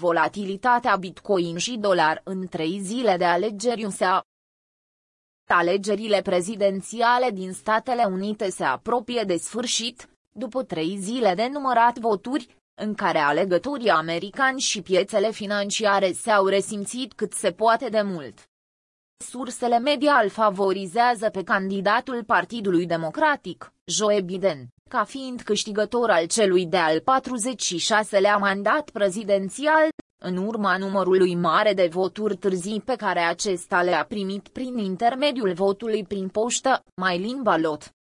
Volatilitatea Bitcoin și dolar în trei zile de alegeri USA. Alegerile prezidențiale din Statele Unite se apropie de sfârșit, după trei zile de numărat voturi, în care alegătorii americani și piețele financiare s-au resimțit cât se poate de mult. Sursele media îl favorizează pe candidatul Partidului Democratic, Joe Biden, ca fiind câștigător al celui de-al 46-lea mandat prezidențial, în urma numărului mare de voturi târzii pe care acesta le-a primit prin intermediul votului prin poștă, mai limba lot.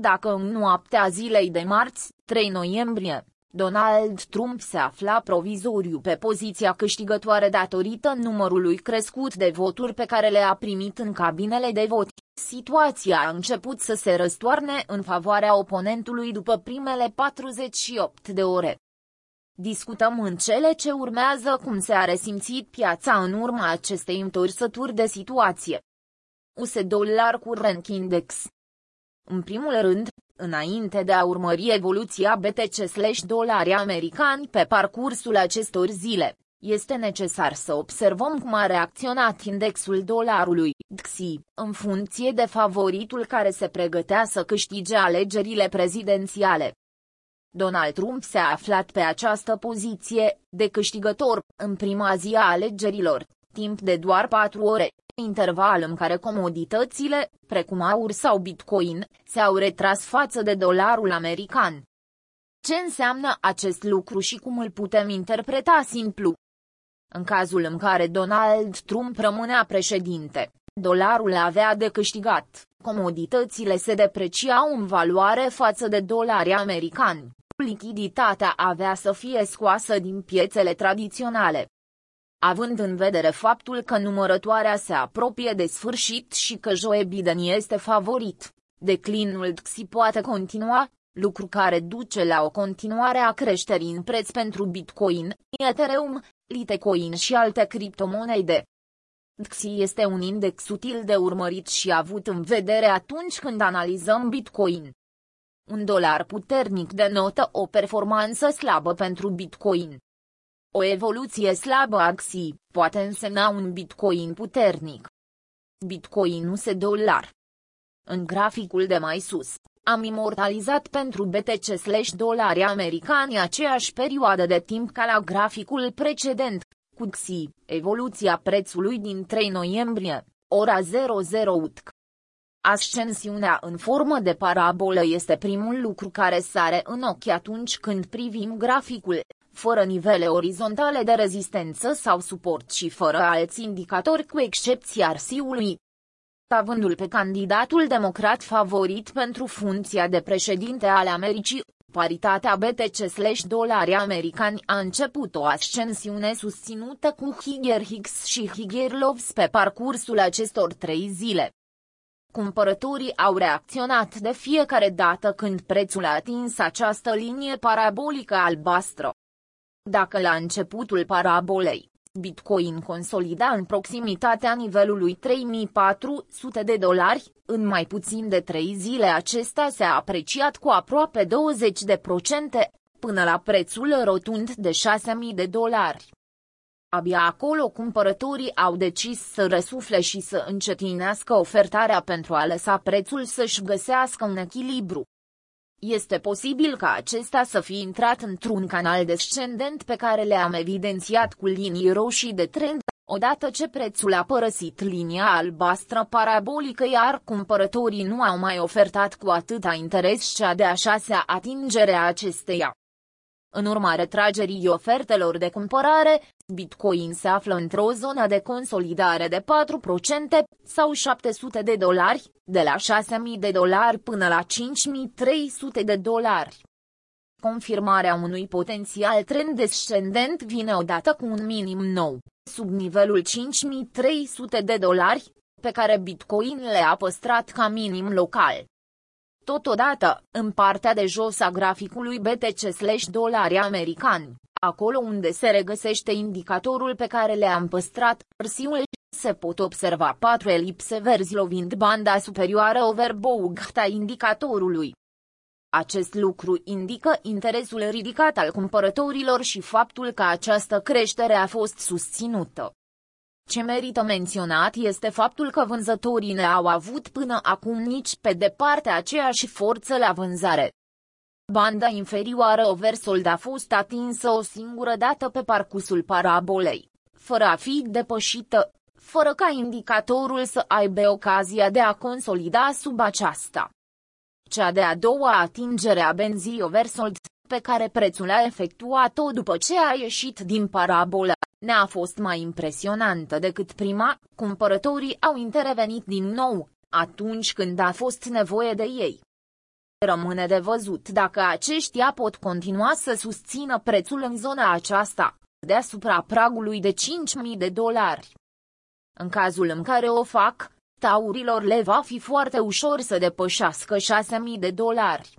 Dacă în noaptea zilei de marți, 3 noiembrie, Donald Trump se afla provizoriu pe poziția câștigătoare datorită numărului crescut de voturi pe care le-a primit în cabinele de vot. Situația a început să se răstoarne în favoarea oponentului după primele 48 de ore. Discutăm în cele ce urmează cum se a resimțit piața în urma acestei întorsături de situație. US Dollar Current Index În primul rând, înainte de a urmări evoluția BTC-dolari americani pe parcursul acestor zile, este necesar să observăm cum a reacționat indexul dolarului, DXY, în funcție de favoritul care se pregătea să câștige alegerile prezidențiale. Donald Trump s-a aflat pe această poziție, de câștigător, în prima zi a alegerilor, timp de doar patru ore, interval în care comoditățile, precum aur sau bitcoin, s-au retras față de dolarul american. Ce înseamnă acest lucru și cum îl putem interpreta simplu? În cazul în care Donald Trump rămânea președinte, dolarul avea de câștigat, comoditățile se depreciau în valoare față de dolari americani, lichiditatea avea să fie scoasă din piețele tradiționale. Având în vedere faptul că numărătoarea se apropie de sfârșit și că Joe Biden este favorit, declinul XI poate continua, lucru care duce la o continuare a creșterii în preț pentru Bitcoin, Ethereum, Litecoin și alte criptomonede. DXY este un index util de urmărit și avut în vedere atunci când analizăm Bitcoin. Un dolar puternic denotă o performanță slabă pentru Bitcoin. O evoluție slabă a XY poate însemna un Bitcoin puternic. Bitcoin se dolar. În graficul de mai sus, am imortalizat pentru BTC/dolari americani aceeași perioadă de timp ca la graficul precedent, cu XY, evoluția prețului din 3 noiembrie, ora 00 UTC. Ascensiunea în formă de parabolă este primul lucru care sare în ochi atunci când privim graficul, fără nivele orizontale de rezistență sau suport și fără alți indicatori cu excepția RSI-ului. Avându-l pe candidatul democrat favorit pentru funcția de președinte ale Americii, paritatea BTC/dolari americani a început o ascensiune susținută cu Higher Hicks și Higher Loves pe parcursul acestor trei zile. Cumpărătorii au reacționat de fiecare dată când prețul a atins această linie parabolică albastră. Dacă la începutul parabolei, Bitcoin consolida în proximitatea nivelului 3400 de dolari, în mai puțin de trei zile acesta s-a apreciat cu aproape 20 de procente, până la prețul rotund de 6000 de dolari. Abia acolo cumpărătorii au decis să răsufle și să încetinească ofertarea pentru a lăsa prețul să-și găsească un echilibru. Este posibil ca acesta să fie intrat într-un canal descendent pe care le-am evidențiat cu linii roșii de trend, odată ce prețul a părăsit linia albastră parabolică iar cumpărătorii nu au mai ofertat cu atâta interes cea de-a șasea atingere a acesteia. În urma retragerii ofertelor de cumpărare, Bitcoin se află într-o zonă de consolidare de 4% sau 700 de dolari, de la 6.000 de dolari până la 5.300 de dolari. Confirmarea unui potențial trend descendent vine odată cu un minim nou, sub nivelul 5.300 de dolari, pe care Bitcoin le-a păstrat ca minim local. Totodată, în partea de jos a graficului BTC/dolari americani, acolo unde se regăsește indicatorul pe care le-am păstrat, rsiul, se pot observa patru elipse verzi lovind banda superioară overbought a indicatorului. Acest lucru indică interesul ridicat al cumpărătorilor și faptul că această creștere a fost susținută. Ce merită menționat este faptul că vânzătorii ne au avut până acum nici pe departe aceeași forță la vânzare. Banda inferioară oversold a fost atinsă o singură dată pe parcursul parabolei, fără a fi depășită, fără ca indicatorul să aibă ocazia de a consolida sub aceasta. Cea de-a doua atingere a benzii oversold, pe care prețul a efectuat-o după ce a ieșit din parabolă, ne-a fost mai impresionantă decât prima, cumpărătorii au intervenit din nou, atunci când a fost nevoie de ei. Rămâne de văzut dacă aceștia pot continua să susțină prețul în zona aceasta, deasupra pragului de 5.000 de dolari. În cazul în care o fac, taurilor le va fi foarte ușor să depășească 6.000 de dolari.